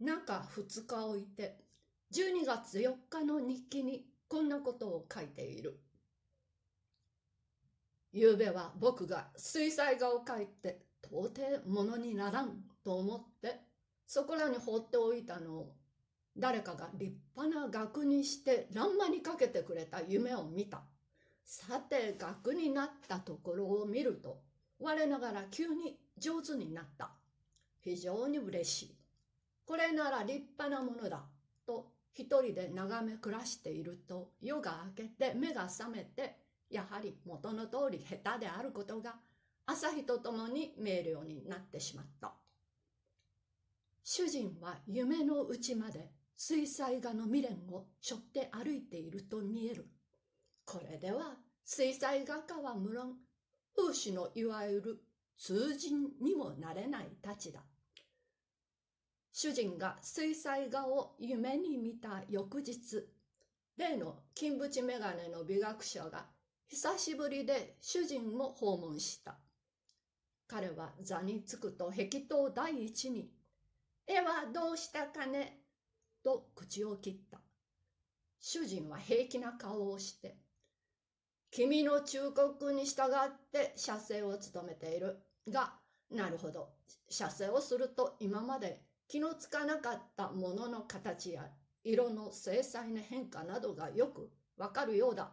中2日置いて12月4日の日記にこんなことを書いている。ゆうべは僕が水彩画を描いて到底ものにならんと思ってそこらに放っておいたのを誰かが立派な額にして欄間にかけてくれた夢を見た。さて額になったところを見ると我ながら急に上手になった。非常に嬉しい。これなら立派なものだ。と一人で眺め暮らしていると夜が明けて目が覚めてやはり元の通り下手であることが朝日とともに見えるようになってしまった。主人は夢のうちまで水彩画の未練を背負って歩いていると見える。これでは水彩画家は無論風刺のいわゆる通人にもなれないたちだ。主人が水彩画を夢に見た翌日、例の金縁眼鏡の美学者が久しぶりで主人を訪問した。彼は座につくと壁頭第一に、絵はどうしたかね？と口を切った。主人は平気な顔をして、君の忠告に従って写生を務めているが、なるほど、写生をすると今まで気のつかなかったものの形や色の精細な変化などがよくわかるようだ。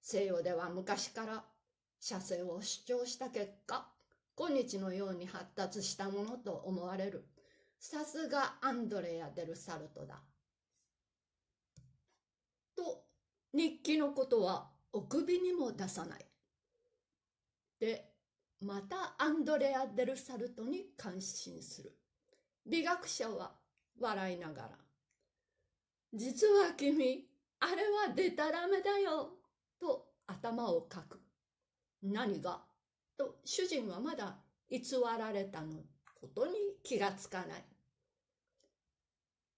西洋では昔から写生を主張した結果、今日のように発達したものと思われる。さすがアンドレア・デル・サルトだ。と、日記のことはお首にも出さない。で、またアンドレア・デル・サルトに感心する。美学者は笑いながら。実は君、あれはデタラメだよ、と頭をかく。何が？と主人はまだ偽られたのことに気がつかない。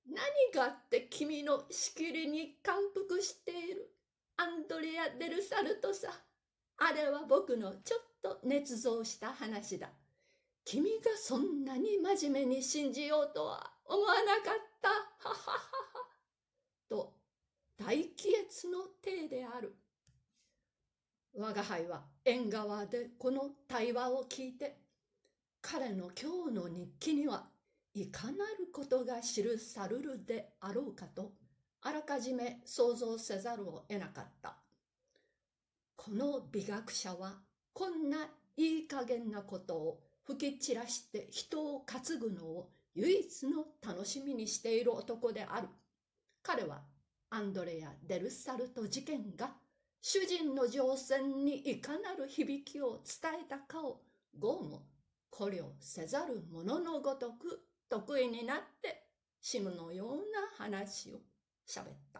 何がって君のしきりに感服している。アンドレア・デルサルトさ。あれは僕のちょっと捏造した話だ。君がそんなに真面目に信じようとは思わなかった。はははは。と、大気悦の体である。我が輩は縁側でこの対話を聞いて、彼の今日の日記にはいかなることが記さるるであろうかとあらかじめ想像せざるを得なかった。この美学者はこんないい加減なことを吹き散らして人を担ぐのを唯一の楽しみにしている男である。彼はアンドレア・デルサルト事件が主人の乗船にいかなる響きを伝えたかを豪も考慮せざる者のごとく得意になってシムのような話を喋った。